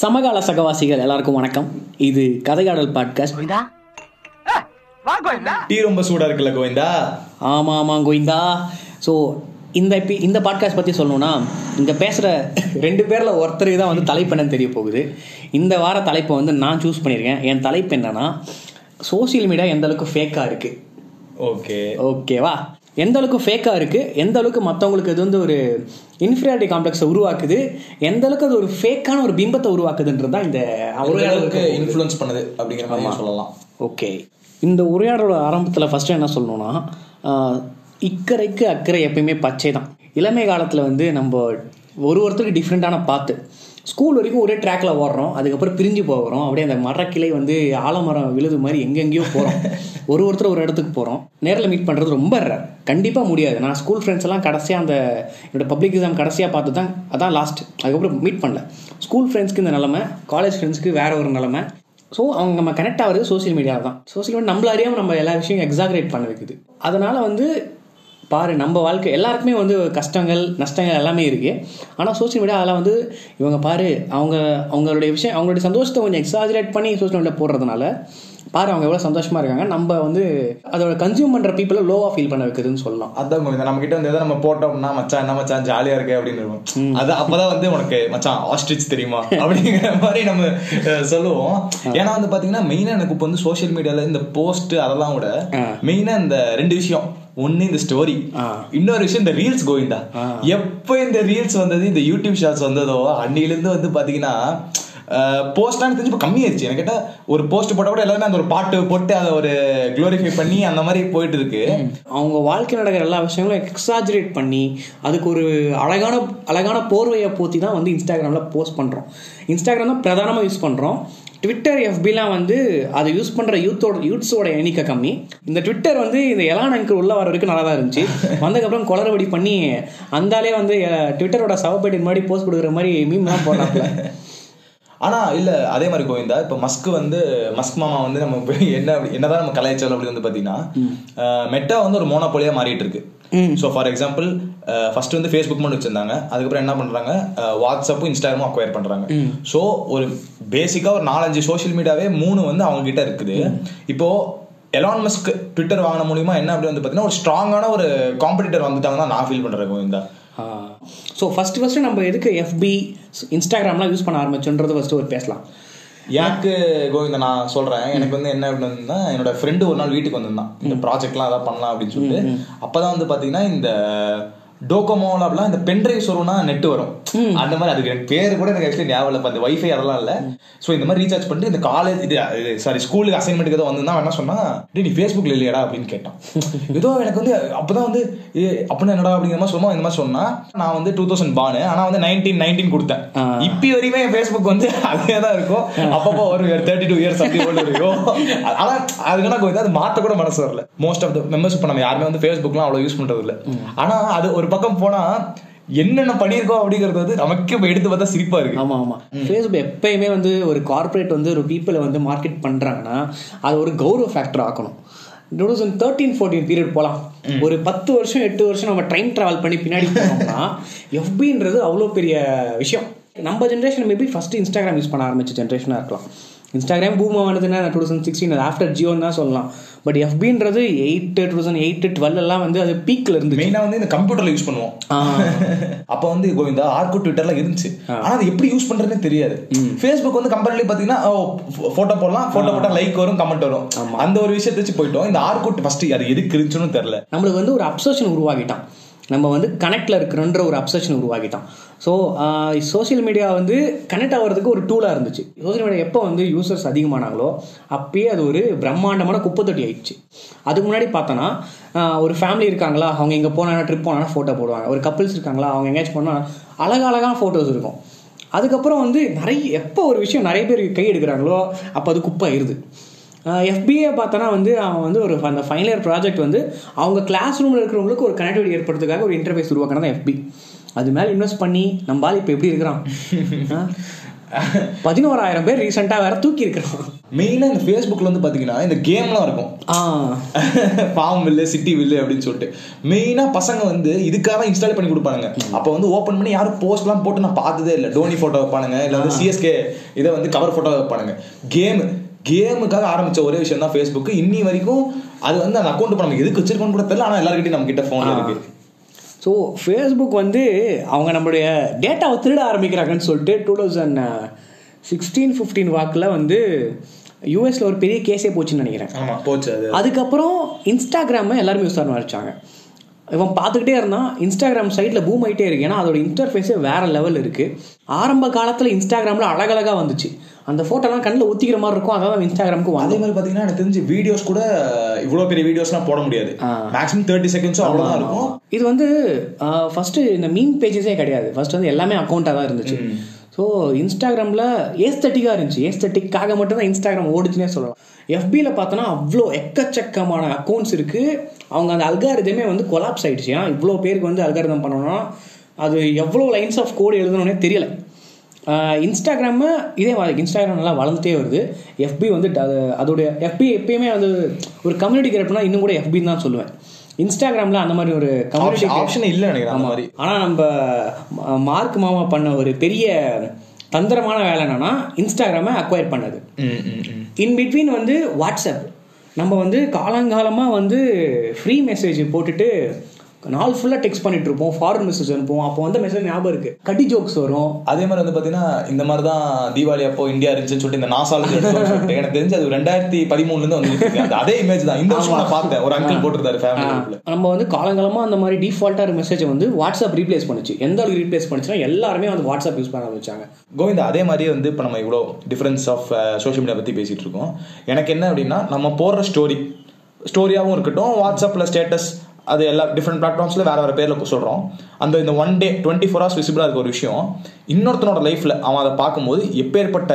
சமகால சகவாசிகள் எல்லாருக்கும் வணக்கம். இது கதையாடல் பாட்காஸ்ட் டீ ரொம்ப சூடா இருக்குல்ல கோவிந்தா? ஆமாம் ஆமாம் கோவிந்தா. ஸோ இந்த எப்பி இந்த பாட்காஸ்ட் பற்றி சொல்லணும்னா இங்கே பேசுகிற ரெண்டு பேரில் ஒருத்தருக்கு தான் வந்து தலைப்பு என்னன்னு தெரிய போகுது. இந்த வார தலைப்பை வந்து நான் சூஸ் பண்ணியிருக்கேன் என் தலைப்பு என்னன்னா சோஷியல் மீடியா எந்த அளவுக்கு ஃபேக்காக இருக்குது ஓகே ஓகேவா எந்த அளவுக்கு ஃபேக்காக இருக்குது எந்த அளவுக்கு மற்றவங்களுக்கு இது வந்து ஒரு இன்ஃபீரியாரிட்டி காம்ப்ளெக்ஸை உருவாக்குது எந்த அளவுக்கு அது ஒரு ஃபேக்கான ஒரு பிம்பத்தை உருவாக்குதுன்றது தான் இந்த அளவுக்கு இன்ஃப்ளூயன்ஸ் பண்ணுது அப்படிங்கிற மாதிரி சொல்லலாம். ஓகே இந்த உரையாடலோட ஆரம்பத்தில் ஃபஸ்ட்டு என்ன சொல்லணும்னா இக்கரைக்கு அக்கறை எப்பயுமே பச்சை தான் இளமை காலத்தில் வந்து நம்ம ஒரு ஒருத்தருக்கு டிஃப்ரெண்ட்டான பாத்து. ஸ்கூல் வரைக்கும் ஒரே ட்ராக்ல ஓடுறோம். அதுக்கப்புறம் பிரிஞ்சு போகிறோம். அப்படியே அந்த மரக்கிளை வந்து ஆலமரம் விழுது மாதிரி எங்கெங்கேயோ போகிறோம் ஒரு ஒருத்தர் ஒரு இடத்துக்கு போகிறோம் நேரில் மீட் பண்ணுறது ரொம்ப ரேர் கண்டிப்பாக முடியாது. நான் ஸ்கூல் ஃப்ரெண்ட்ஸ் எல்லாம் கடைசியாக அந்த என்னோட பப்ளிக் எக்ஸாம் கடைசியாக பார்த்து தான் அதான் லாஸ்ட் அதுக்கப்புறம் மீட் பண்ணல. ஸ்கூல் ஃப்ரெண்ட்ஸ்க்கு இந்த நிலமை காலேஜ் ஃப்ரெண்ட்ஸ்க்கு வேற ஒரு நிலமை. ஸோ அவங்க நம்ம கனெக்ட் ஆகிறது சோஷியல் மீடியா தான். சோஷியல் மீடியா நம்மள அறியாமல் நம்ம எல்லா விஷயம் எக்ஸாகரேட் பண்ண வைக்குது. அதனால வந்து பாரு நம்ம வாழ்க்கை எல்லாருக்குமே வந்து கஷ்டங்கள் நஷ்டங்கள் எல்லாமே இருக்குது ஆனால் சோஷியல் மீடியா அதெல்லாம் வந்து இவங்க பாரு அவங்க அவங்களுடைய விஷயம் அவங்களுடைய சந்தோஷத்தை கொஞ்சம் எக்ஸாஜரேட் பண்ணி சோஷியல் மீடியா போடுறதுனால பாரு அவங்க எவ்வளோ சந்தோஷமா இருக்காங்க. நம்ம வந்து அதோட கன்சியூம் பண்ணுற பீப்புளை லோவாக ஃபீல் பண்ண வைக்குதுன்னு சொல்லலாம். அதான் நம்ம கிட்ட வந்து எதை நம்ம போட்டோம்னா மச்சான் என்ன மச்சான் ஜாலியா இருக்கு அப்படின்னு இருக்கும். அது அப்பதான் வந்து உனக்கு மச்சான் ஆஸ்ட்ரிச் தெரியுமா? அப்படிங்கிற மாதிரி நம்ம சொல்லுவோம். ஏன்னா வந்து பாத்தீங்கன்னா மெயினா எனக்கு இப்போ வந்து சோஷியல் மீடியால இந்த போஸ்ட் அதெல்லாம் விட மெயினா இந்த ரெண்டு விஷயம். ஒண்ணு இந்த ஸ்டோரி. இன்னொரு விஷயம் இந்த ரீல்ஸ் கோவிந்தா. எப்போ இந்த ரீல்ஸ் வந்தது இந்த யூடியூப் ஷார்ட்ஸ் வந்ததோ அன்னில இருந்து வந்து பாத்தீங்கன்னா போஸ்ட்லாம் தெரிஞ்சு இப்போ கம்மியாயிருச்சு. எனக்கு கேட்டால் ஒரு போஸ்ட் போட்ட கூட எல்லாருமே அந்த ஒரு பாட்டு போட்டு அதை ஒரு க்ளோரிஃபை பண்ணி அந்த மாதிரி போயிட்டு இருக்கு. அவங்க வாழ்க்கை நடக்கிற எல்லா விஷயங்களும் எக்ஸாஜரேட் பண்ணி அதுக்கு ஒரு அழகான அழகான போர்வையை போத்தி தான் வந்து இன்ஸ்டாகிராமில் போஸ்ட் பண்ணுறோம் இன்ஸ்டாகிராம் தான் பிரதானமாக யூஸ் பண்ணுறோம் ட்விட்டர் எஃபிலாம் வந்து அதை யூஸ் பண்ணுற யூத்தோட யூத்ஸோட எண்ணிக்கை கம்மி. இந்த ட்விட்டர் வந்து இந்த எலான் அங்கிள் உள்ள வர வரைக்கும் நல்லா தான் இருந்துச்சு. வந்ததுக்கப்புறம் குளறுபடி பண்ணி அந்தாலே வந்து ட்விட்டரோட சவப்பேட்டின் மாதிரி போஸ்ட் கொடுக்குற மாதிரி மீம்லாம் போடுறாங்க ஆனா இல்ல அதே மாதிரி கோவிந்தா இப்ப மஸ்க் வந்து மஸ்க் மாமா வந்து நம்ம என்ன என்னதான் நம்ம கலாய்ச்சாலும் அப்படி வந்து பாத்தீங்கன்னா மெட்டா வந்து ஒரு மோனோபோலியா மாறிட்டு இருக்கு ஸோ ஃபார் எக்ஸாம்பிள் ஃபர்ஸ்ட் வந்து ஃபேஸ்புக் மட்டும் வச்சிருந்தாங்க. அதுக்கப்புறம் என்ன பண்றாங்க? வாட்ஸ்அப்பும் இன்ஸ்டாகிராமும் அக்வயர் பண்றாங்க. ஸோ ஒரு பேசிக்கா ஒரு நாலஞ்சு சோஷியல் மீடியாவே மூணு வந்து அவங்க கிட்ட இருக்குது இப்போ எலான் மஸ்க் ட்விட்டர் வாங்கின மூலியமா என்ன அப்படி வந்து பாத்தீங்கன்னா ஒரு ஸ்ட்ராங்கான ஒரு காம்படிட்டர் வந்துட்டாங்க தான் நான் ஃபீல் பண்றேன் கோவிந்தா. ஸோ ஃபஸ்ட்டு ஃபஸ்ட்டு நம்ம எதுக்கு எஃபி இன்ஸ்டாகிராம்லாம் யூஸ் பண்ண ஆரம்பிச்சோன்றது ஃபஸ்ட்டு ஒரு பேசலாம். எனக்கு கோவிந்தா நான் சொல்றேன். எனக்கு வந்து என்ன அப்படின்னா என்னோட ஃப்ரெண்டு ஒரு நாள் வீட்டுக்கு வந்திருந்தான். இந்த ப்ராஜெக்ட்லாம் அதான் பண்ணலாம் அப்படின்னு சொல்லிட்டு. அப்பதான் வந்து பாத்தீங்கன்னா இந்த டோகோமோல அப்படிலாம் இந்த பென்ட்ரைவ் சொருனா நெட் வரும். அந்த மாதிரி அதுக்கு எனக்கு பேர் கூட எனக்கு ஆக்சுவலி ஞாபகம் இல்லை இந்த வைஃபை அதெல்லாம் இல்ல. சோ இந்த மாதிரி ரீசார்ஜ் பண்ணிட்டு இந்த காலேஜ் இது சாரி ஸ்கூலுக்கு அசைன்மெண்ட்டுக்கு ஏதோ வந்து என்ன சொன்னா நீ ஃபேஸ்புக்ல இல்லையாடா? அப்படின்னு கேட்டான். ஏதோ எனக்கு வந்து அப்பதான் வந்து அப்படின்னா என்னடா? அப்படிங்கிற மாதிரி சொன்னா இந்த மாதிரி சொன்னா நான் வந்து டூ தௌசண்ட் பானு ஆனா வந்து நைன்டீன் நைன்டீன் கொடுத்தேன். இப்பி வரையுமே என் ஃபேஸ்புக் வந்து அதே தான் இருக்கும். அப்பப்போ ஒரு தேர்ட்டி டூ இயர்ஸ் அப்படி ஓடி இருக்கும் ஆனா அதுக்குன்னா கொஞ்சம் அது மாத்த கூட மனசு வரல. மோஸ்ட் ஆஃப் த மெம்பர்ஸ் இப்போ நம்ம யாருமே வந்து ஃபேஸ்புக்லாம் அவ்வளவு யூஸ் பண்றது இல்ல ஆனா அது ஒரு பக்கம் போனா என்னென்ன பண்ணியிருக்கோம் அப்படிங்கிறது வந்து நமக்கு எடுத்து பார்த்தா சிரிப்பா இருக்கு. ஆமாம் ஆமாம் ஃபேஸ்புக் எப்பயுமே வந்து ஒரு கார்ப்பரேட் வந்து ஒரு பீப்புளை வந்து மார்க்கெட் பண்ணுறாங்கன்னா அது ஒரு கௌரவ ஃபேக்டர் ஆக்கணும். Two thousand thirteen fourteen period போகலாம் ஒரு பத்து வருஷம் எட்டு வருஷம் நம்ம ட்ரெயின் ட்ராவல் பண்ணி பின்னாடி போனோம்னா எஃபின்றது அவ்வளோ பெரிய விஷயம். நம்ம generation maybe first Instagram use பண்ண ஆரம்பிச்ச ஜென்ரேஷனாக இருக்கலாம். இன்ஸ்டாகிராம் பூம் ஆனதுன்னா டூ தௌசண்ட் சிக்ஸ்டீன் ஆஃப்டர் ஜியோன்னு தான் சொல்லலாம். But எஃபின்றது eight two thousand eight twelve எல்லாம் வந்து அது பீக்கில் இருந்து மெயினா வந்து இந்த கம்ப்யூட்டர்ல யூஸ் பண்ணுவோம். அப்ப வந்து கோவிந்தா ஆர்குட் ட்விட்டர்ல இருந்துச்சு. ஆனா அது எப்படி யூஸ் பண்றதுன்னு தெரியாது. ஃபேஸ்புக் வந்து கம்பேரிட்டிவ் பாத்தீங்கன்னா போட்டோ போடலாம் போட்டோ போட்டா லைக் வரும் கமெண்ட் வரும். அந்த ஒரு விஷயத்தை வச்சு போயிட்டோம். இந்த ஆர்குட் ஃபர்ஸ்ட் அது எதுக்கு இருந்துச்சுன்னு தெரியல. நம்மளுக்கு வந்து ஒரு அப்சஷன் உருவாக்கிட்டான் நம்ம வந்து கனெக்டில் இருக்கிறோன்ற ஒரு அப்சஷன் உருவாக்கிட்டோம். ஸோ சோஷியல் மீடியா வந்து கனெக்ட் ஆகிறதுக்கு ஒரு டூலாக இருந்துச்சு. சோஷியல் மீடியா எப்போ வந்து யூசர்ஸ் அதிகமானாங்களோ அப்பயே அது ஒரு பிரம்மாண்டமான குப்பைத்தொட்டி ஆயிடுச்சு. அதுக்கு முன்னாடி பார்த்தோன்னா ஒரு ஃபேமிலி இருக்காங்களா அவங்க இங்கே போனாங்கன்னா ட்ரிப் போனாலும் ஃபோட்டோ போடுவாங்க. ஒரு கப்பிள்ஸ் இருக்காங்களா அவங்க எங்கேயாச்சும் போனால் அழகழகான ஃபோட்டோஸ் இருக்கும். அதுக்கப்புறம் வந்து நிறைய எப்போ ஒரு விஷயம் நிறைய பேர் கை எடுக்கிறாங்களோ அப்போ அது குப்பை ஆயிடுது எஃபிஏ பார்த்தோன்னா வந்து அவன் வந்து ஒரு அந்த ஃபைனல் இயர் ப்ராஜெக்ட் வந்து அவங்க கிளாஸ் ரூமில் இருக்கிறவங்களுக்கு ஒரு கனெக்டிவிட்டி ஏற்படுறதுக்காக ஒரு இன்டர்ஃபேஸ் உருவாக்கினா எஃபி அது மேலே இன்வெஸ்ட் பண்ணி நம்ம ஆள் இப்போ எப்படி இருக்கிறான்? பதினோராயிரம் பேர் ரீசெண்டாக வேற தூக்கி இருக்கிறோம் மெயினாக இந்த ஃபேஸ்புக்கில் வந்து பார்த்தீங்கன்னா இந்த கேம்லாம் இருக்கும். ஆ ஃபார்ம் வில்லு சிட்டி வில்லு அப்படின்னு சொல்லிட்டு. மெயினாக பசங்க வந்து இதுக்காக இன்ஸ்டால் பண்ணி கொடுப்பாங்க அப்போ வந்து ஓப்பன் பண்ணி யாரும் போஸ்ட்லாம் போட்டு நான் பார்த்ததே இல்லை. டோனி ஃபோட்டோ வைப்பானுங்க இல்லை வந்து சிஎஸ்கே இதை வந்து கவர் ஃபோட்டோ வைப்பானுங்க. கேம் கேமுக்காக ஆரம்பிச்ச ஒரே விஷயம் தான் ஃபேஸ்புக் இன்னி வரைக்கும் அது வந்து அந்த அக்கௌண்ட் நம்ம எதுக்கு வச்சிருக்கோம்னு கூட தெரியல. ஆனால் எல்லாருக்கிட்டையும் நம்ம கிட்ட ஃபோன் இருக்கு. ஸோ ஃபேஸ்புக் வந்து அவங்க நம்மளுடைய டேட்டாவை திருட ஆரம்பிக்கிறாங்கன்னு சொல்லிட்டு டூ தௌசண்ட் சிக்ஸ்டீன் ஃபிஃப்டீன் வாக்கில் வந்து யூஎஸில் ஒரு பெரிய கேஸே போச்சுன்னு நினைக்கிறேன். ஆமாம் போச்சு அது. அதுக்கப்புறம் இன்ஸ்டாகிராமை எல்லாரும் யூஸ் பண்ண ஆரம்பிச்சாங்க. இவன் பார்த்துக்கிட்டே இருந்தான். இன்ஸ்டாகிராம் சைட்டில் பூம் ஆகிட்டே இருக்கு. ஏன்னா அதோட இன்டர்ஃபேஸே வேற லெவல் இருக்கு. ஆரம்ப காலத்தில் இன்ஸ்டாகிராமில் அழகழகா வந்துச்சு. அந்த ஃபோட்டோலாம் கண்ணில் ஊற்றிக்கிற மாதிரி இருக்கும். அதான் இன்ஸ்டாகிராமுக்கு அதே மாதிரி பார்த்தீங்கன்னா எனக்கு தெரிஞ்சு வீடியோஸ் கூட இவ்வளோ பெரிய வீடியோஸ்லாம் போட முடியாது. மேக்ஸிமம் தேர்ட்டி செகண்ட்ஸும் அவ்வளோதான் இருக்கும். இது வந்து ஃபர்ஸ்ட் இந்த மீன் பேஜஸே கிடையாது. ஃபர்ஸ்ட் வந்து எல்லாமே அக்கௌண்ட்டாக தான் இருந்துச்சு. ஸோ இன்ஸ்டாகிராமில் ஏஸ்தட்டிக்காக இருந்துச்சு. ஏஸ்தட்டிக்காக மட்டும்தான் இன்ஸ்டாகிராம் ஓடுச்சுன்னே சொல்லலாம். எஃபியில் பார்த்தோன்னா அவ்வளோ எக்கச்சக்கமான அக்கௌண்ட்ஸ் இருக்குது அவங்க அந்த அல்காரிதமே வந்து கொலாப்ஸ் ஆயிடுச்சு. ஏன்னா இவ்வளோ பேருக்கு வந்து அல்காரிதம் பண்ணணும்னா அது எவ்வளோ லைன்ஸ் ஆஃப் கோடு எழுதணும்னே தெரியல. இன்ஸ்டாகிராமு இதே மாதிரி இன்ஸ்டாகிராம் நல்லா வளர்ந்துட்டே வருது. எஃபி வந்து அது- அதோடைய எஃபி எப்பயுமே வந்து ஒரு கம்யூனிட்டி கிரியேட்னா இன்னும் கூட எஃபின்னு தான் சொல்லுவேன். இன்ஸ்டாகிராமில் அந்த மாதிரி ஒரு கம்யூனிட்டி ஆப்ஷன் இல்லை நினைக்கிறேன் அந்த மாதிரி. ஆனால் நம்ம மார்க் மாமா பண்ண ஒரு பெரிய தந்திரமான வேலை என்னன்னா இன்ஸ்டாகிராமை அக்வயர் பண்ணது. இன் பிட்வீன் வந்து வாட்ஸ்அப் நம்ம வந்து காலங்காலமாக வந்து ஃப்ரீ மெசேஜ் போட்டுட்டு நாள் ஃபுல்லாக டெக்ஸ்ட் பண்ணிட்டு இருப்போம் ஃபாரின் மெசேஜ் அனுப்புவோம். அப்போ வந்து மெசேஜ் ஞாபகம் இருக்கு. கட்டி ஜோக்ஸ் வரும். அதே மாதிரி வந்து பாத்தீங்கன்னா இந்த மாதிரி தான் தீபாவளி அப்போ இந்தியா இருந்துச்சுன்னு சொல்லிட்டு இந்த நாசால சொல்லிட்டு. எனக்கு தெரிஞ்சு அது ரெண்டாயிரத்தி பதிமூணுல இருந்து வந்துட்டு இருக்கு அது அதே இமேஜ் தான். இந்த வருஷம் நான் பார்த்தேன். ஒரு அங்கிள் போட்டிருந்தாரு ஃபேமிலி நம்ம வந்து காலங்காலமாக அந்த மாதிரி டிஃபால்ட்டாக மெசேஜை வந்து வாட்ஸ்அப் ரீப்ளேஸ் பண்ணுச்சு. எந்த அளவுக்கு ரீப்ளேஸ் பண்ணுச்சுன்னா எல்லாருமே வந்து வாட்ஸ்அப் யூஸ் பண்ண ஆரம்பிச்சாங்க. கோவிந்தா அதே மாதிரி வந்து இப்போ நம்ம இவ்வளோ டிஃபரன்ஸ் ஆஃப் சோஷியல் மீடியா பற்றி பேசிட்டு இருக்கோம். எனக்கு என்ன அப்படின்னா நம்ம போடுற ஸ்டோரி ஸ்டோரியாகவும் இருக்கட்டும் வாட்ஸ்அப்பில் ஸ்டேட்டஸ் அது எல்லா டிஃப்ரெண்ட் பிளாட்ஃபார்ம்ஸில் வேறு வேறு பேரில் சொல்கிறோம் அந்த இந்த one day twenty four hours விசிபிளாக இருக்க ஒரு விஷயம் இன்னொருத்தனோட லைஃப்பில் அவன் அதை பார்க்கும்போது எப்பேற்பட்ட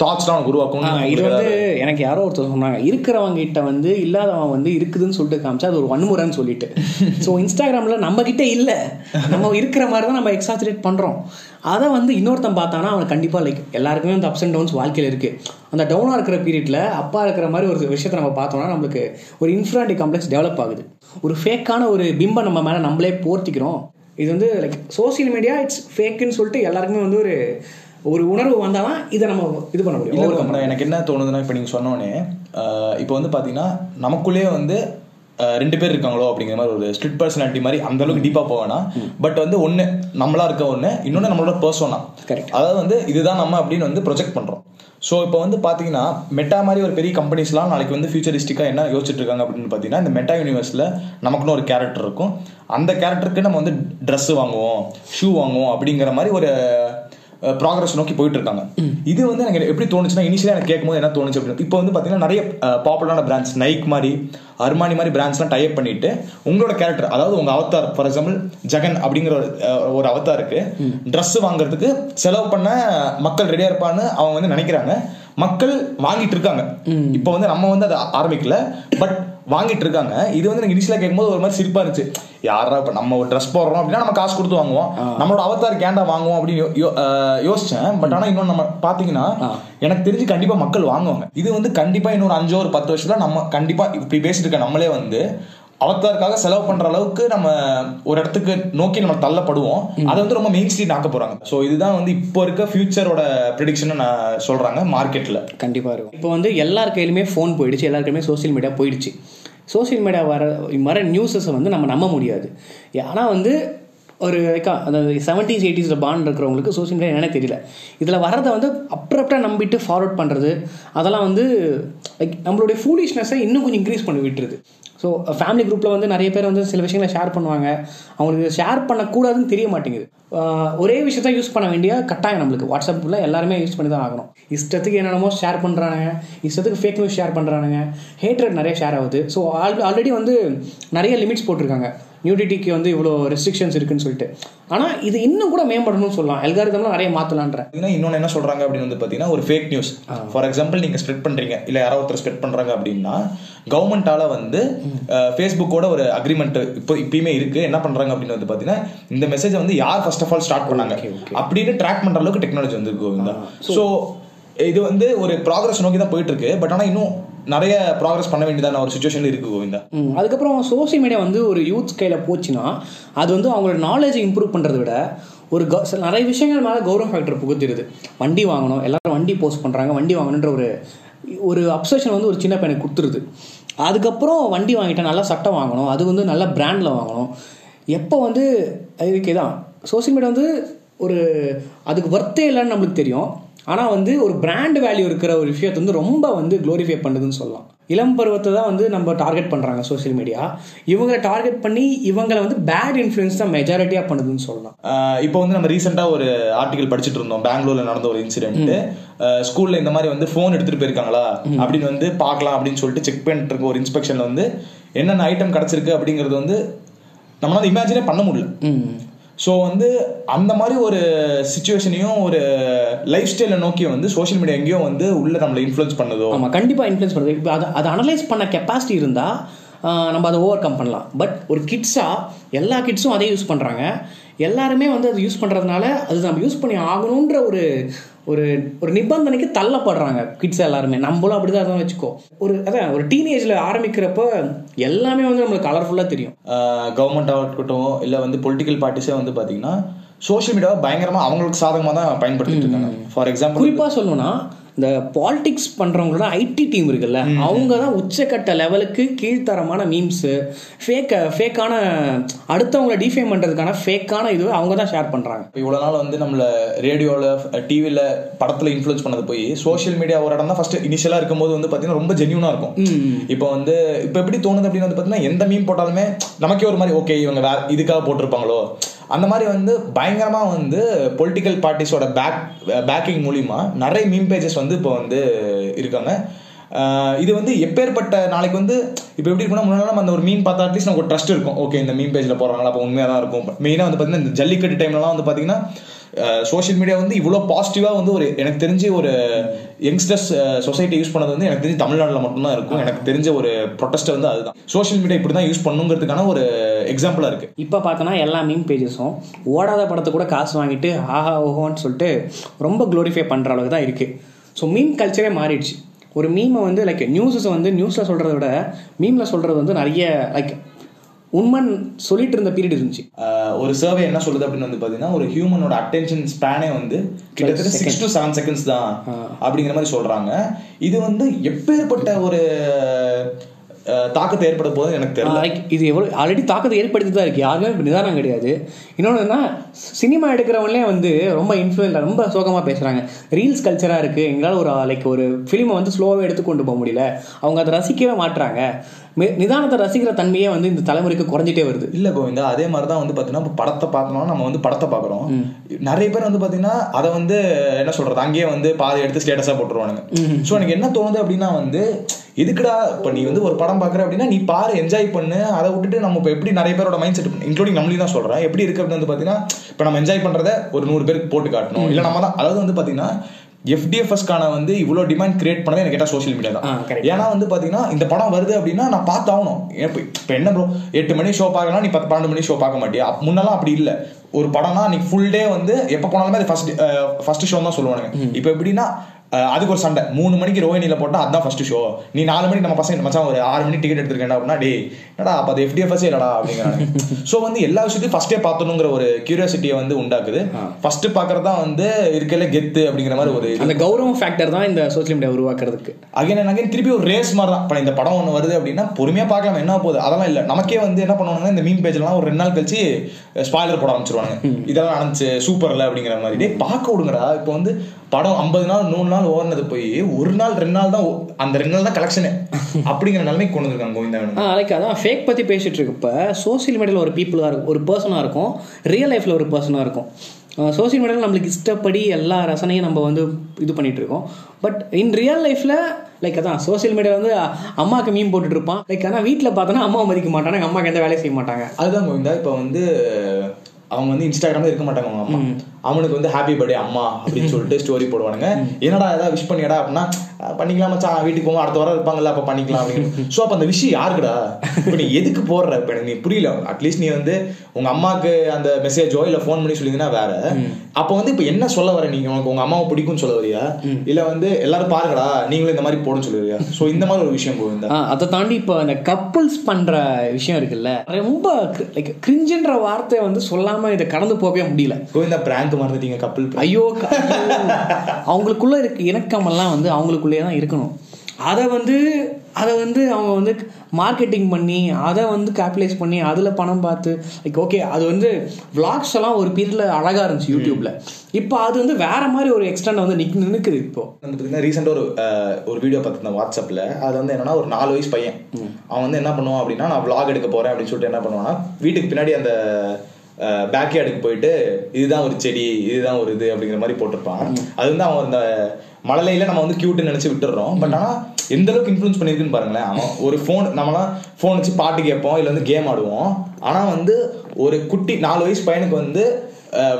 தாட்ஸ்லாம் அவனுக்கு ஆ, உருவாக்கும் இது வந்து எனக்கு யாரோ ஒருத்தர் சொன்னாங்க இருக்கிறவங்க கிட்ட வந்து இல்லாதவன் வந்து இருக்குதுன்னு சொல்லிட்டு காமிச்சா அது ஒரு வன்முறைன்னு சொல்லிட்டு. ஸோ இன்ஸ்டாகிராமில் நம்ம கிட்ட இல்லை. நம்ம இருக்கிற மாதிரி தான் நம்ம எக்ஸாச்சுரேட் பண்ணுறோம் அதை வந்து இன்னொருத்தன் பார்த்தானா அவனுக்கு கண்டிப்பாக லைக் எல்லாருக்குமே வந்து அப்ஸ் அண்ட் டவுன்ஸ் வாழ்க்கையில் இருக்குது அந்த டவுனாக இருக்கிற பீரியடில் அப்பா இருக்கிற மாதிரி ஒரு விஷயத்தை நம்ம பார்த்தோம்னா நம்மளுக்கு ஒரு இன்ஃபிரானிட்டி காம்ப்ளெக்ஸ் டெவலப் ஆகுது. ஒரு ஃபேக்கான ஒரு பிம்பம் நம்ம மேலே நம்மளே போர்த்திக்கிறோம். இது வந்து லைக் சோஷியல் மீடியா இட்ஸ் ஃபேக்குன்னு சொல்லிட்டு எல்லாருக்குமே வந்து ஒரு ஒரு உணர்வு வந்தாதான் இதை நம்ம இது பண்ண முடியும். எனக்கு என்ன தோணுதுன்னா இப்போ நீங்கள் சொன்னோன்னே இப்போ வந்து பார்த்தீங்கன்னா நமக்குள்ளேயே வந்து ரெண்டு பேர் இருக்காங்களோ அப்படிங்கிற மாதிரி ஒரு ஸ்ட்ரிட் பர்சனாலிட்டி மாதிரி அந்த அளவுக்கு டீப்பாக போவேனா பட் வந்து ஒன்று நம்மளா இருக்க ஒன்று இன்னொன்று நம்மளோட பர்சனா Correct. அதாவது வந்து இதுதான் நம்ம அப்படின்னு வந்து ப்ரொஜெக்ட் பண்ணுறோம் ஸோ இப்போ வந்து பார்த்தீங்கன்னா மெட்டா மாதிரி ஒரு பெரிய கம்பெனிஸ்லாம் நாளைக்கு வந்து ஃபியூச்சரிஸ்டிக்காக என்ன யோசிச்சுட்டு இருக்காங்க அப்படின்னு பார்த்தீங்கன்னா இந்த மெட்டா யூனிவர்ஸில் நமக்குன்னு ஒரு கேரக்டர் இருக்கும். அந்த கேரக்டருக்கு நம்ம வந்து Dress வாங்குவோம் ஷூ வாங்குவோம் அப்படிங்கிற மாதிரி ஒரு ப்ராக்ரஸ் நோக்கி போயிட்டு இருக்காங்க இது வந்து எனக்கு எப்படி தோணுச்சுன்னா இனிஷியலாக எனக்கு கேட்கும்போது என்ன தோணுச்சு அப்படின்னு இப்போ வந்து பார்த்தீங்கன்னா நிறைய பாப்புலரான பிராண்ட்ஸ் நைக் மாதிரி அர்மானி மாதிரி பிராண்ட்ஸ்லாம் டைப் பண்ணிட்டு உங்களோட கேரக்டர் அதாவது உங்க அவதார் ஃபார் எக்ஸாம்பிள் ஜெகன் அப்படிங்கிற ஒரு, அவதாருக்கு Dress வாங்குறதுக்கு செலவு பண்ண மக்கள் ரெடியா இருப்பான்னு அவங்க வந்து நினைக்கிறாங்க. மக்கள் வாங்கிட்டு இருக்காங்க இப்போ வந்து நம்ம வந்து அதை ஆரம்பிக்கல. பட் வாங்கிட்டு இருக்காங்க இது வந்து எனக்கு இனிஷியலாக கேட்கும்போது ஒரு மாதிரி சிரிப்பா இருந்துச்சு. யாரா இப்போ நம்ம ஒரு ட்ரெஸ் போடுறோம் அப்படின்னா நம்ம காசு கொடுத்து வாங்குவோம். நம்மளோட அவதார் கேண்டா வாங்குவோம் அப்படின்னு யோசிச்சேன். பட் ஆனால் இன்னொன்று நம்ம பார்த்தீங்கன்னா எனக்கு தெரிஞ்சு கண்டிப்பாக மக்கள் வாங்குவாங்க. இது வந்து கண்டிப்பாக இன்னொரு அஞ்சோ ஒரு பத்து வருஷத்துல நம்ம கண்டிப்பாக இப்படி பேசிட்டு இருக்க நம்மளே வந்து அவதாருக்காக செலவு பண்ற அளவுக்கு நம்ம ஒரு இடத்துக்கு நோக்கி நம்ம தள்ளப்படுவோம். அதை வந்து ரொம்ப மெயின் ஸ்ட்ரீட் ஆக்க போறாங்க. ஸோ இதுதான் வந்து இப்போ இருக்க ஃபியூச்சரோட ப்ரிடிக்ஷன் நான் சொல்றாங்க மார்க்கெட்ல கண்டிப்பாக இருக்கும். இப்போ வந்து எல்லார் கையிலுமே ஃபோன் போயிடுச்சு. எல்லார் கையிலுமே சோஷியல் மீடியா போயிடுச்சு. சோஷியல் மீடியா வர வர நியூஸஸை வந்து நம்ம நம்ப முடியாது. ஆனால் வந்து ஒரு like அந்த செவன்டீஸ் எயிட்டிஸில் பாண்ட் இருக்கிறவங்களுக்கு சோஷியல் மீடியா என்னென்ன தெரியல. இதில் வரதை வந்து அப்ரப்டாக நம்பிட்டு ஃபார்வர்ட் பண்ணுறது அதெல்லாம் வந்து லைக் நம்மளுடைய ஃபூலிஷ்னஸை இன்னும் கொஞ்சம் இன்க்ரீஸ் பண்ணி விட்டுருது. ஸோ ஃபேமிலி குரூப்பில் வந்து நிறைய பேர் வந்து சில விஷயங்களை ஷேர் பண்ணுவாங்க. அவங்களுக்கு ஷேர் பண்ணக்கூடாதுன்னு தெரிய மாட்டேங்குது. ஒரே விஷயத்த யூஸ் பண்ண வேண்டிய கட்டாயம் நம்மளுக்கு. வாட்ஸ்அப்பில் எல்லாருமே யூஸ் பண்ணி தான் ஆகணும். இஷ்டத்துக்கு என்னென்னமோ ஷேர் பண்ணுறானுங்க இஷ்டத்துக்கு ஃபேக் நியூஸ் ஷேர் பண்ணுறானுங்க ஹேட்ரட் நிறைய ஷேர் ஆகுது. ஸோ ஆல் ஆல்ரெடி வந்து நிறைய லிமிட்ஸ் போட்டிருக்காங்க. நியூடிட்டிக்கு வந்து இவ்வளோ ரெஸ்ட்ரிக்ஷன்ஸ் இருக்குன்னு சொல்லிட்டு. ஆனால் இது இன்னும் கூட மேம்படணும்னு சொல்லலாம். எல்காரிதம்லாம் நிறைய மாற்றலான்ற பார்த்தீங்கன்னா இன்னொன்று என்ன சொல்றாங்க அப்படின்னு வந்து பார்த்தீங்கன்னா ஒரு ஃபேக் நியூஸ் ஃபார் எக்ஸாம்பிள் நீங்க ஸ்ப்ரெட் பண்றீங்க. இல்ல யாரோ ஒருத்தர் ஸ்ப்ரெட் பண்றாங்க அப்படின்னா கவர்மெண்டால வந்து ஃபேஸ்புக்கோட ஒரு அக்ரிமெண்ட் இப்போ இப்பயுமே இருக்கு. என்ன பண்றாங்க அப்படின்னு வந்து பார்த்தீங்கன்னா இந்த மெசேஜை வந்து யார் ஃபர்ஸ்ட் ஆஃப் ஆல் ஸ்டார்ட் பண்ணாங்க? அப்படின்னு ட்ராக் பண்ற அளவுக்கு டெக்னாலஜி வந்திருக்கு கோவிந்தா. ஸோ இது வந்து ஒரு ப்ராக்ரஸ் நோக்கி தான் போயிட்டு இருக்கு. பட் ஆனா இன்னும் நிறைய ப்ராக்ரஸ் பண்ண வேண்டியதான ஒரு சுச்சுவேஷன் இருக்கு கோவிந்தா. அதுக்கப்புறம் சோஷியல் மீடியா வந்து ஒரு யூத் கையில் போச்சுன்னா அது வந்து அவங்களோட நாலேஜை இம்ப்ரூவ் பண்ணுறத விட ஒரு க- நிறைய விஷயங்கள் மேலே கௌரவ ஃபேக்டர் புகுத்திடுது. வண்டி வாங்கணும் எல்லாரும் வண்டி போஸ்ட் பண்ணுறாங்க வண்டி வாங்கணுன்ற ஒரு ஒரு அப்சஷன் வந்து ஒரு சின்ன பையனுக்கு கொடுத்துருது. அதுக்கப்புறம் வண்டி வாங்கிட்டா நல்லா சட்டை வாங்கணும் அது வந்து நல்ல பிராண்டில் வாங்கணும். எப்போ வந்து இதுக்கே தான் சோஷியல் மீடியா வந்து ஒரு அதுக்கு ஒர்த்தே இல்லைன்னு நம்மளுக்கு தெரியும். ஆனால் வந்து ஒரு பிராண்ட் வேல்யூ இருக்கிற ஒரு விஷயத்தை வந்து ரொம்ப வந்து க்ளோரிஃபை பண்ணுதுன்னு சொல்லலாம். இளம் பருவத்தை தான் வந்து நம்ம டார்கெட் பண்ணுறாங்க சோஷியல் மீடியா இவங்களை டார்கெட் பண்ணி இவங்களை வந்து பேட் இன்ஃப்ளூயன்ஸ் தான் மெஜாரிட்டியாக பண்ணுதுன்னு சொல்லலாம். இப்போ வந்து நம்ம ரீசெண்டா ஒரு ஆர்டிகல் படிச்சுட்டு இருந்தோம். பெங்களூர்ல நடந்த ஒரு இன்சிடென்ட் ஸ்கூல்ல இந்த மாதிரி வந்து ஃபோன் எடுத்துட்டு போயிருக்காங்களா? அப்படின்னு வந்து பார்க்கலாம் அப்படின்னு சொல்லிட்டு செக் பண்ணிட்டு இருக்க ஒரு இன்ஸ்பெக்ஷன்ல வந்து என்னென்ன ஐட்டம் கிடைச்சிருக்கு அப்படிங்கிறது வந்து நம்மளால இமேஜினே பண்ண முடியல. ஸோ வந்து அந்த மாதிரி ஒரு சுச்சுவேஷனையும் ஒரு லைஃப் ஸ்டைலை நோக்கி வந்து சோஷியல் மீடியா எங்கேயோ வந்து உள்ள நம்மளை இன்ஃப்ளூயன்ஸ் பண்ணுதோ? ஆமாம் கண்டிப்பாக இன்ஃப்ளூயன்ஸ் பண்ணுது. இப்போ அதை அதை அனலைஸ் பண்ண கெப்பாசிட்டி இருந்தால் நம்ம அதை ஓவர் கம் பண்ணலாம். பட் ஒரு கிட்ஸாக எல்லா கிட்ஸும் அதே யூஸ் பண்ணுறாங்க எல்லாருமே வந்து அது யூஸ் பண்ணுறதுனால அது நம்ம யூஸ் பண்ணி ஆகணுன்ற ஒரு ஒரு ஒரு நிபந்தனைக்கு தள்ளப்படுறாங்க கிட்ஸ் எல்லாருமே. நம்மளும் அப்படி தான் வச்சுக்கோ. ஒரு அதான் ஒரு டீனேஜில் ஆரம்பிக்கிறப்ப எல்லாமே வந்து நம்மளுக்கு கலர்ஃபுல்லாக தெரியும். கவர்மெண்ட்டாக இருக்கட்டும் இல்லை வந்து பொலிட்டிக்கல் பார்ட்டிஸே வந்து பார்த்தீங்கன்னா சோஷியல் மீடியாவை பயங்கரமாக அவங்களுக்கு சாதகமாக தான் பயன்படுத்திட்டு இருக்காங்க. ஃபார் எக்ஸாம்பிள் குறிப்பாக சொல்லணும்னா இந்த பாலிடிக்ஸ் பண்ணுறவங்களோட ஐடி டீம் இருக்குல்ல அவங்க தான் உச்சக்கட்ட லெவலுக்கு கீழ்த்தரமான மீம்ஸு ஃபேக்க ஃபேக்கான அடுத்தவங்களை டிஃபைன் பண்ணுறதுக்கான ஃபேக்கான இது அவங்க தான் ஷேர் பண்ணுறாங்க இப்போ இவ்வளோ நாள் வந்து நம்மள ரேடியோவில் டிவியில் படத்தில் இன்ஃப்ளூயன்ஸ் பண்ணது போய் சோஷியல் மீடியா ஒரு இடம் தான் ஃபர்ஸ்ட் இனிஷியலாக இருக்கும்போது வந்து பார்த்தீங்கன்னா ரொம்ப ஜென்யூனாக இருக்கும். இப்போ வந்து இப்போ எப்படி தோணுது அப்படின்னு வந்து பார்த்தீங்கன்னா எந்த மீம் போட்டாலுமே நமக்கே ஒரு மாதிரி ஓகே இவங்க வே இதுக்காக போட்டிருப்பாங்களோ? அந்த மாதிரி வந்து பயங்கரமாக வந்து பொலிட்டிக்கல் பார்ட்டிஸோட பேக் பேக்கிங் மூலிமா நிறைய மீம் பேஜஸ் வந்து இப்போ வந்து இருக்காங்க. இது வந்து எப்பேற்பட்ட நாளைக்கு வந்து இப்போ எப்படி இருக்குன்னா முன்னாடி நம்ம அந்த ஒரு மீன் பார்த்தா அட்லீஸ்ட் நமக்கு ஒரு ட்ரஸ்ட் இருக்கும். ஓகே இந்த மீன் பேஜில் போகிறாங்களா அப்போ உண்மையாக தான் இருக்கும். மெயினாக வந்து பார்த்தீங்கன்னா இந்த ஜல்லிக்கட்டு டைம்லலாம் வந்து பார்த்தீங்கன்னா சோஷியல் மீடியா வந்து இவ்வளோ பாசிட்டிவாக வந்து ஒரு எனக்கு தெரிஞ்சு ஒரு யங்ஸ்டர்ஸ் சொசைட்டி யூஸ் பண்ணது வந்து எனக்கு தெரிஞ்சு தமிழ்நாட்டில் மட்டும்தான் இருக்கும். எனக்கு தெரிஞ்ச ஒரு ப்ரொட்டஸ்ட் வந்து அதுதான். சோஷியல் மீடியா இப்படி தான் யூஸ் பண்ணுங்கிறதுக்கான ஒரு எக்ஸாம்பிளாக இருக்கு. இப்போ பார்த்தோன்னா எல்லா மீம் பேஜஸும் ஓடாத படத்தை கூட காசு வாங்கிட்டு ஆஹா ஓஹோன்னு சொல்லிட்டு ரொம்ப க்ளோரிஃபை பண்ணுற அளவுக்கு தான் இருக்குது ஸோ மீம் கல்ச்சரே மாறிடுச்சு. ஒரு மீமை வந்து லைக் நியூஸஸ் வந்து நியூஸில் சொல்கிறத விட மீமில் சொல்கிறது வந்து நிறைய லைக் உண்மைன்னு சொல்லிட்டு இருந்த பீரியட் இருந்துச்சு. ஒரு சர்வே என்ன சொல்லுது அப்படின்னு வந்து பாத்தீங்கன்னா ஒரு ஹியூமனோட அட்டென்ஷன் ஸ்பேனே வந்து கிட்டத்தட்ட சிக்ஸ் டு செவன் செகண்ட்ஸ் தான் அப்படிங்கிற மாதிரி சொல்றாங்க. இது வந்து எப்பேற்பட்ட ஒரு தாக்கத்தை ஏற்பட போது எனக்கு தெரியல. லைக் இது எவ்வளோ ஆல்ரெடி தாக்கத்தை ஏற்படுத்தி தான் இருக்குது யாருமே நிதானம் கிடையாது. இன்னொன்று என்ன சினிமா எடுக்கிறவங்களே வந்து ரொம்ப இன்ஃப்ளூயன் ரொம்ப சோகமாக பேசுகிறாங்க ரீல்ஸ் கல்ச்சராக இருக்குது எங்களால் ஒரு லைக் ஒரு ஃபிலிமை வந்து ஸ்லோவாக எடுத்து கொண்டு போக முடியல. அவங்க அதை ரசிக்கவே மாட்டுறாங்க நிதானத்தை ரசிக்கிற தன்மையே வந்து இந்த தலைமுறைக்கு குறைஞ்சிட்டே வருது. இல்ல கோவிந்தா அதே மாதிரி தான் வந்து பாத்தீங்கன்னா இப்போ படத்தை பார்த்தோம்னா நம்ம வந்து படத்தை பார்க்குறோம். நிறைய பேர் வந்து பாத்தீங்கன்னா அதை வந்து என்ன சொல்றது அங்கேயே வந்து பாதி எடுத்து ஸ்டேட்டஸா போட்டுருவானுங்க. ஸோ எனக்கு என்ன தோணுது அப்படின்னா வந்து எதுக்குடா இப்போ நீ வந்து ஒரு படம் பார்க்குற அப்படின்னா நீ பாரு என்ஜாய் பண்ணு அதை விட்டுட்டு நம்ம இப்போ எப்படி நிறைய பேரோட மைண்ட் செட் இன்க்ளூடிங் நம்மளையும் தான் சொல்றேன். எப்படி இருக்கு அப்படின்னு வந்து பாத்தீங்கன்னா இப்போ நம்ம என்ஜாய் பண்றத ஒரு நூறு பேருக்கு போட்டு காட்டணும். இல்லை நம்ம தான் அதாவது வந்து பாத்தீங்கன்னா எஃப்டிஎஃப்எஸ்க்கான வந்து இவ்வளோ டிமாண்ட் கிரியேட் பண்ணதே எனக்கு கேட்டால் சோஷியல் மீடியா தான். ஏன்னா வந்து பாத்தீங்கன்னா இந்த படம் வருது அப்படின்னா நான் பார்த்தாகணும். இப்போ இப்போ என்ன ப்ரோ எட்டு மணி ஷோ பார்க்கலாம் நீ பத்து பன்னெண்டு மணி ஷோ பார்க்க மாட்டியா? முன்னெல்லாம் அப்படி இல்லை. ஒரு படம்னா நீ ஃபுல் டே வந்து எப்போ போனாலுமே அது ஃபர்ஸ்ட் ஃபர்ஸ்ட் ஷோ தான் சொல்லுவானுங்க. இப்போ எப்படின்னா அதுக்கு ஒரு சண்டை. மூணு மணிக்கு ரோஹினியில் போட்டால் அதுதான் ஃபர்ஸ்ட் ஷோ நீ நாலு மணிக்கு நம்ம பசங்க மச்சான் ஒரு ஆறு மணி டிக்கெட் எடுத்துருக்கேன் அப்படின்னா டே என்னடா அப்போ அது எஃப்டிஎஃப்எஸ் இல்லடா அப்படிங்கிறாங்க. ஸோ வந்து எல்லா விஷயத்தையும் ஃபர்ஸ்டே பார்த்தணுங்கிற ஒரு கியூரியாசிட்டியை வந்து உண்டாக்குது. ஃபர்ஸ்ட் பார்க்கறது தான் வந்து இருக்கல கெத்து அப்படிங்கிற மாதிரி ஒரு அந்த கௌரவம் ஃபேக்டர் தான் இந்த சோஷியல் மீடியா உருவாக்குறதுக்கு. அகைன் அண்ட் அகைன் திருப்பி ஒரு ரேஸ் மாதிரி தான் இப்போ இந்த படம் ஒன்று வருது அப்படின்னா பொறுமையாக பார்க்கலாம் என்ன போகுது? அதெல்லாம் இல்லை. நமக்கே வந்து என்ன பண்ணுவாங்கன்னா இந்த மீன் பேஜ்லாம் ஒரு ரெண்டு நாள் கழிச்சு ஸ்பாய்லர் போட ஆரம்பிச்சிருவாங்க. இதெல்லாம் நடந்துச்சு சூப்பர்ல அப்படிங்கிற மாதிரி. பார்க்க விடுங்கடா. இப்போ வந்து படம் ஐம்பது நாள் நூறு நாள் ஓடுனது போய் ஒரு நாள் ரெண்டு நாள் தான் அந்த ரெண்டு நாள் தான் கலெக்ஷனு அப்படிங்கிற நிலைமைக்கு கொண்டு வந்திருக்காங்க கோவிந்தா லைக் அதான் ஃபேக் பற்றி பேசிகிட்டு இருக்கப்ப சோஷியல் மீடியாவில் ஒரு பீப்புளாக இருக்கும் ஒரு பர்சனாக இருக்கும் ரியல் லைஃப்பில் ஒரு பர்சனாக இருக்கும். சோஷியல் மீடியாவில் நம்மளுக்கு இஷ்டப்படி எல்லா ரசனையும் நம்ம வந்து இது பண்ணிட்டு இருக்கோம். பட் இன் ரியல் லைஃப்பில் லைக் அதான் சோஷியல் மீடியா வந்து அம்மாவுக்கு மீன் போட்டுட்டு இருப்பான். லைக் ஆனால் வீட்டில் பார்த்தோன்னா அம்மாவை மதிக்க மாட்டாங்க அம்மாவுக்கு எந்த வேலையும் செய்ய மாட்டாங்க. அதுதான் கோவிந்தா இப்போ வந்து அவங்க வந்து இன்ஸ்டாகிராம்ல இருக்க மாட்டாங்க அவங்க அம்மா. அவனுக்கு வந்து ஹாப்பி பர்த்டே அம்மா அப்படின்னு சொல்லிட்டு ஸ்டோரி போடுவானுங்க. என்னடா ஏதாவது விஷ் பண்ணியடா அப்படின்னா "அஹ், பண்ணிக்கலாம் மச்சான் வீட்டுக்கு போவோம் அடுத்த வாரம் இருப்பாங்கல்ல அப்ப பண்ணிக்கலாம் அப்படின்னு. ஸோ அப்ப அந்த விஷயம் யாருக்குடா? இப்போ நீ எதுக்கு போடுற? இப்போ எனக்கு நீ புரியல. அட்லீஸ்ட் நீ வந்து உங்க அம்மாக்கு அந்த மெசேஜோ இல்ல ஃபோன் பண்ணி சொல்லிங்கன்னா வேற. அப்போ வந்து இப்போ என்ன சொல்ல வர நீங்க உனக்கு உங்க அம்மாவை பிடிக்கும்னு சொல்ல வரியா? இல்ல வந்து எல்லாரும் பாருங்கடா நீங்களும் இந்த மாதிரி போடுன்னு சொல்லி வரியா? ஸோ இந்த மாதிரி ஒரு விஷயம் ஆ, அதை தாண்டி இப்போ இந்த கப்புள்ஸ் பண்ற விஷயம் இருக்குல்ல ரொம்ப லைக் கிரிஞ்சுன்ற வார்த்தையை வந்து சொல்லாம இதை கடந்து போகவே முடியல. கோவிந்தா பிராங்க் மறந்துட்டீங்க கப்பல் ஐயோ. அவங்களுக்குள்ள இருக்க இணக்கமெல்லாம் வந்து அவங்களுக்குள்ளேயே தான் இருக்கணும். அதை வந்து அதை வந்து அவங்க வந்து மார்க்கெட்டிங் பண்ணி அதை வந்து கேபிட்டலைஸ் பண்ணி அதில் பணம் பார்த்து லைக் ஓகே அது வந்து vlogs எல்லாம் ஒரு பீரியடில் அழகாக இருந்துச்சு யூடியூப்ல இப்போ அது வந்து வேற மாதிரி ஒரு எக்ஸ்டெண்ட் வந்து நிக் நிற்குது இப்போ. வந்து பார்த்தீங்கன்னா ரீசெண்டாக ஒரு ஒரு வீடியோ பார்த்துருந்தேன் வாட்ஸ்அப்பில் அது வந்து என்னன்னா ஒரு நாலு வயசு பையன். அவன் வந்து என்ன பண்ணுவான் அப்படின்னா நான் vlog எடுக்க போறேன் அப்படின்னு சொல்லிட்டு என்ன பண்ணுவான்னா வீட்டுக்கு பின்னாடி அந்த பேக்யார்டுக்கு போயிட்டு இதுதான் ஒரு செடி இதுதான் ஒரு இது அப்படிங்கிற மாதிரி போட்டிருப்பான். அது வந்து அவன் அந்த மழலையில நம்ம வந்து கியூட்னு நினைச்சு விட்டுறோம். பட் ஆனா எந்த அளவுக்கு இன்ஃப்ளூன்ஸ் பண்ணியிருக்குன்னு பாருங்களேன். அவன் ஒரு ஃபோன் நம்மளாம் ஃபோன் வச்சு பாட்டு கேட்போம் இல்லை வந்து கேம் ஆடுவோம். ஆனா வந்து ஒரு குட்டி நாலு வயசு பையனுக்கு வந்து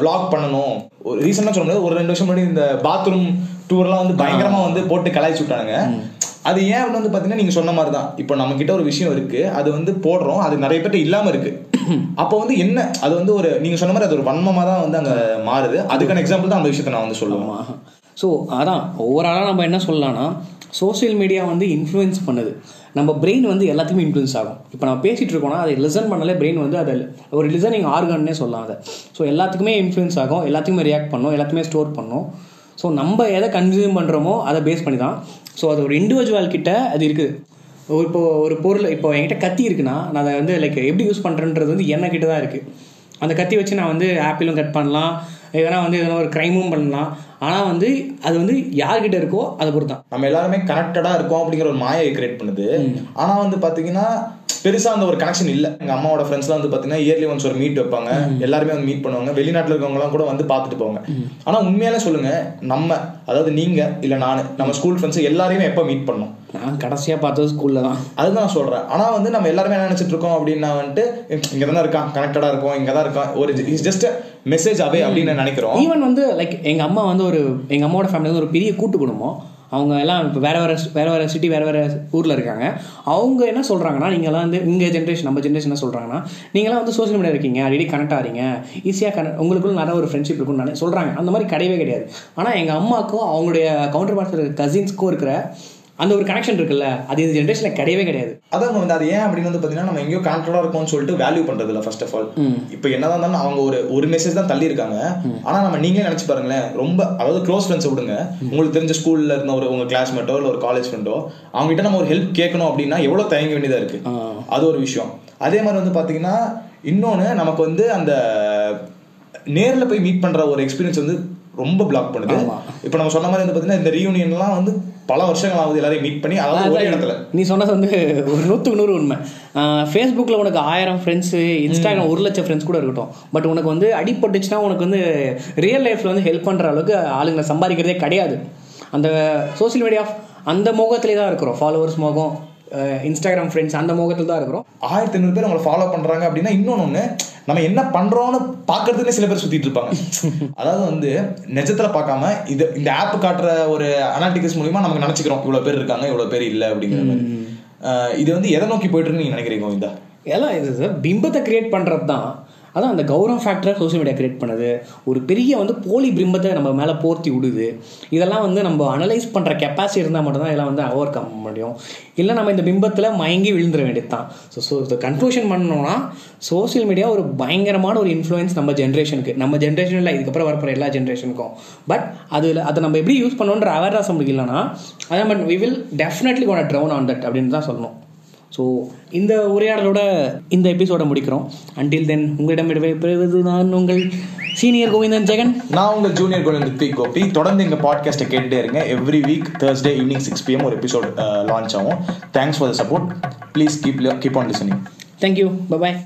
விளாக் பண்ணணும். ஒரு ரீசெண்டாக சொல்ல முடியாது ஒரு ரெண்டு வருஷம் முன்னாடி இந்த பாத்ரூம் டூர்லாம் வந்து பயங்கரமா வந்து போட்டு கலாய்ச்சி விட்டானுங்க. அது ஏன் அப்படின்னு வந்து பார்த்தீங்கன்னா நீங்க சொன்ன மாதிரி தான் இப்போ நம்ம கிட்ட ஒரு விஷயம் இருக்கு. அது வந்து போடுறோம். அது நிறைய பேர்ட்ட இல்லாம இருக்கு. அப்போ வந்து என்ன அது வந்து ஒரு நீங்க சொன்ன மாதிரி அது ஒரு வன்மமா தான் வந்து அங்க மாறுது. அதுக்கான எக்ஸாம்பிள் தான் அந்த விஷயத்தை நான் வந்து சொல்லுவேன். ஸோ அதான் ஓவராலாக நம்ம என்ன சொல்லலாம்னா சோஷியல் மீடியா வந்து இன்ஃப்ளூயன்ஸ் பண்ணுது. நம்ம பிரெயின் வந்து எல்லாத்துக்குமே இன்ஃப்ளூயன்ஸ் ஆகும். இப்போ நம்ம பேசிகிட்டு இருக்கோம்னா அதை லிசன் பண்ணாலே பிரெயின் வந்து அதை ஒரு லிசனிங் ஆர்கன்னே சொல்லலாம் அதை. ஸோ எல்லாத்துக்குமே இன்ஃப்ளூயன்ஸ் ஆகும். எல்லாத்துக்குமே ரியாக்ட் பண்ணும். எல்லாத்துக்குமே ஸ்டோர் பண்ணும். ஸோ நம்ம எதை கன்சியூம் பண்ணுறோமோ அதை பேஸ் பண்ணி தான் ஸோ அது ஒரு இண்டிவிஜுவல் கிட்ட அது இருக்குது. இப்போ ஒரு பொருள் இப்போ என்கிட்ட கத்தி இருக்குன்னா நான் அதை வந்து லைக் எப்படி யூஸ் பண்ணுறேன்றது வந்து என்ன கிட்ட தான் இருக்குது அந்த கத்தி வச்சு நான் வந்து ஆப்பிளும் கட் பண்ணலாம். எதனா வந்து எதனா ஒரு க்ரைமும் பண்ணலாம். ஆனால் வந்து அது வந்து யார்கிட்ட இருக்கோ அதை பொறுத்து தான் நம்ம எல்லாருமே கனெக்டடா இருக்கோம் அப்படிங்கிற ஒரு மாயை கிரியேட் பண்ணுது. ஆனா வந்து பாத்தீங்கன்னா பெருசா அந்த ஒரு கனெக்ஷன் இல்ல. எங்க அம்மாவோட ஃப்ரெண்ட்ஸ்லாம் வந்து பாத்தீங்கன்னா இயர்லி ஒன்ஸ் ஒரு மீட் வைப்பாங்க. எல்லாருமே வந்து மீட் பண்ணுவாங்க. வெளிநாட்டுல இருக்கவங்க கூட வந்து பார்த்துட்டு போவாங்க. ஆனா உண்மையாலே சொல்லுங்க நம்ம அதாவது நீங்க இல்ல நானு நம்ம ஸ்கூல் ஃப்ரெண்ட்ஸ் எல்லாரையுமே எப்ப மீட் பண்ணோம் நான் கடைசியாக பார்த்தது ஸ்கூலில் தான். அதுதான் நான் சொல்றேன். ஆனா வந்து நம்ம எல்லாருமே என்ன நினைச்சிட்டு இருக்கோம் அப்படின்னா வந்துட்டு இங்க தான் இருக்கான் கனெக்டடா இருக்கும் இங்க தான் இருக்கான். ஒரு இஸ் ஜஸ்ட் மெசேஜ் அவே அப்படின்னு நினைக்கிறோம். ஈவன் வந்து லைக் எங்கள் அம்மா வந்து ஒரு எங்கள் அம்மாவோட ஃபேமிலி வந்து ஒரு பெரிய கூட்டு குடும்பம். அவங்க எல்லாம் இப்போ வேறு வேறு வேறு வேறு சிட்டி வேறு வேறு ஊரில் இருக்காங்க. அவங்க என்ன சொல்கிறாங்கன்னா நீங்கள்லாம் வந்து இங்கே ஜென்ரேஷன் நம்ம ஜென்ரேஷன் என்ன சொல்கிறாங்கன்னா நீங்களாம் வந்து சோஷியல் மீடியா இருக்கீங்க அடிக்கடி கனெக்ட் ஆகிறீங்க ஈஸியாக கனெக்ட் உங்களுக்குள்ள நிறைய ஒரு ஃப்ரெண்ட்ஷிப் இருக்குன்னு சொல்கிறாங்க அந்த மாதிரி கிடையவே கிடையாது. ஆனால் எங்கள் அம்மாவுக்கும் அவங்களுடைய கவுண்டர் பார்ட்ஸ் இருக்கிற கசின்ஸ்க்கும் இருக்கிற அந்த ஒரு கனெக்ஷன் இருக்குல்ல அது இந்த ஜென்ரேஷனில் கிடையவே கிடையாது. அதான் வந்து அது ஏன் அப்படின்னு வந்து பாத்தீங்கன்னா நம்ம எங்கேயோ கனெக்டடா இருக்கோம்னு சொல்லிட்டு வேல்யூ பண்றது இல்ல ஃபர்ஸ்ட் ஆஃப் ஆல் இப்போ என்னதான் இருந்தாலும் அவங்க ஒரு ஒரு மெசேஜ் தான் தள்ளி இருக்காங்க ஆனா நம்ம நீங்களே நினைச்சு பாருங்களேன் ரொம்ப அதாவது க்ளோஸ் ஃப்ரெண்ட்ஸ் விடுங்க. உங்களுக்கு தெரிஞ்ச ஸ்கூல்ல இருந்த ஒரு உங்க கிளாஸ்மேட்டோ இல்ல ஒரு காலேஜ் ஃப்ரெண்டோ அவங்க கிட்ட நம்ம ஒரு ஹெல்ப் கேட்கணும் அப்படின்னா எவ்வளவு தயங்க வேண்டியதா இருக்கு? அது ஒரு விஷயம். அதே மாதிரி வந்து பாத்தீங்கன்னா இன்னொன்னு நமக்கு வந்து அந்த நேர்ல போய் மீட் பண்ற ஒரு எக்ஸ்பீரியன்ஸ் வந்து ரொம்ப பிளாக் பண்ணுது. இப்போ நம்ம சொன்ன மாதிரி வந்து பாத்தீங்கன்னா இந்த ரீயூனியன்லாம் வந்து பல வருஷங்கள் ஆகுது எல்லாரையும் மீட் பண்ணி அதாவது ஒரே இடத்துல. நீ சொன்னது வந்து ஒரு நூற்றுக்கு நூறு உண்மை. ஃபேஸ்புக்கில் உனக்கு ஆயிரம் ஃப்ரெண்ட்ஸு இன்ஸ்டாகிராம் ஒரு லட்சம் ஃப்ரெண்ட்ஸ் கூட இருக்கட்டும். பட் உனக்கு வந்து அடிபட்டுச்சுன்னா உனக்கு வந்து ரியல் லைஃப்பில் வந்து ஹெல்ப் பண்ணுற அளவுக்கு ஆளுங்களை சம்பாதிக்கிறதே கிடையாது. அந்த சோஷியல் மீடியா அந்த முகத்திலே தான் இருக்கிறோம். ஃபாலோவர்ஸ் முகம் இன்ஸ்டாகிராம் ஃப்ரெண்ட்ஸ் அந்த முகத்தில் தான் இருக்கிறோம். ஆயிரத்தி ஐநூறு பேர் உங்களை ஃபாலோ பண்றாங்க அப்படின்னா இன்னொன்னு ஒண்ணு நம்ம என்ன பண்றோம்னு பாக்குறதுக்குனே சில பேர் சுத்திட்டு இருப்பாங்க. அதாவது வந்து நிஜத்துல பார்க்காம இது இந்த ஆப் காட்டுற ஒரு அனாலிட்டிக்ஸ் மூலியமா நமக்கு நினைச்சுக்கிறோம் இவ்வளவு பேர் இருக்காங்க இவ்வளவு பேர் இல்ல அப்படிங்கிற மாதிரி. இது வந்து எதை நோக்கி போயிட்டு நீங்க நினைக்கிறீங்க கோவிந்தா? எல்லாம் இது பிம்பத்தை கிரியேட் பண்ணுறது தான் அதான் அந்த கௌரவ ஃபேக்டரை சோஷியல் மீடியா கிரியேட் பண்ணுது. ஒரு பெரிய வந்து போலி பிம்பத்தை நம்ம மேலே போர்த்தி விடுது. இதெல்லாம் வந்து நம்ம அனலைஸ் பண்ணுற கெப்பாசிட்டி இருந்தால் மட்டும்தான் இதெல்லாம் வந்து ஓவர் கம் முடியும். இல்லை நம்ம இந்த பிம்பத்தில் மயங்கி விழுந்துட வேண்டியது தான் ஸோ ஸோ இதை கன்க்ளூஷன் பண்ணோம்னா சோஷியல் மீடியா ஒரு பயங்கரமான ஒரு இன்ஃப்ளூயன்ஸ் நம்ம ஜென்ரேஷனுக்கு நம்ம ஜென்ரேஷன் இல்லை இதுக்கப்புறம் வரப்போகிற எல்லா ஜென்ரேஷனுக்கும் பட் அதில் அதை நம்ம எப்படி யூஸ் பண்ணணுன்ற அவேர்னஸ் நம்மளுக்கு இல்லைன்னா அதான் but we will definitely gone drown on that அப்படின்னு தான் சொல்லணும். ஸோ இந்த உரையாடலோட இந்த எபிசோட முடிக்கிறோம். அன்டில் தென் உங்களிடம் விடைபெறுவது நான் உங்கள் சீனியர் கோவிந்தன் ஜெகன். நான் உங்க ஜூனியர் கோவிந்த் ரித்விக் கோபி. தொடர்ந்து எங்க பாட்காஸ்ட்டை கேட்டுட்டே இருங்க. Every week Thursday evening six PM ஒரு எபிசோட் லான்ச் ஆகும். Thanks for the support please keep keep on listening thank you bye bye